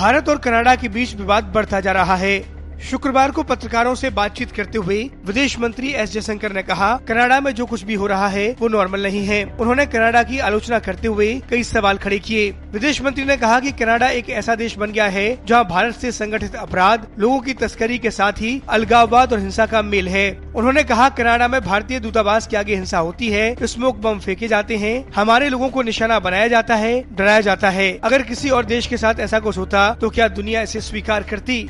भारत और कनाडा के बीच विवाद बढ़ता जा रहा है। शुक्रवार को पत्रकारों से बातचीत करते हुए विदेश मंत्री एस जयशंकर ने कहा, कनाडा में जो कुछ भी हो रहा है, वो नॉर्मल नहीं है। उन्होंने कनाडा की आलोचना करते हुए कई सवाल खड़े किए। विदेश मंत्री ने कहा कि कनाडा एक ऐसा देश बन गया है, जहाँ भारत से संगठित अपराध, लोगों की तस्करी के साथ ही अलगाववाद और हिंसा का मेल है। उन्होंने कहा, कनाडा में भारतीय दूतावास के आगे हिंसा होती है, स्मोक बम फेंके जाते हैं, हमारे लोगों को निशाना बनाया जाता है, डराया जाता है। अगर किसी और देश के साथ ऐसा कुछ होता तो क्या दुनिया इसे स्वीकार करती?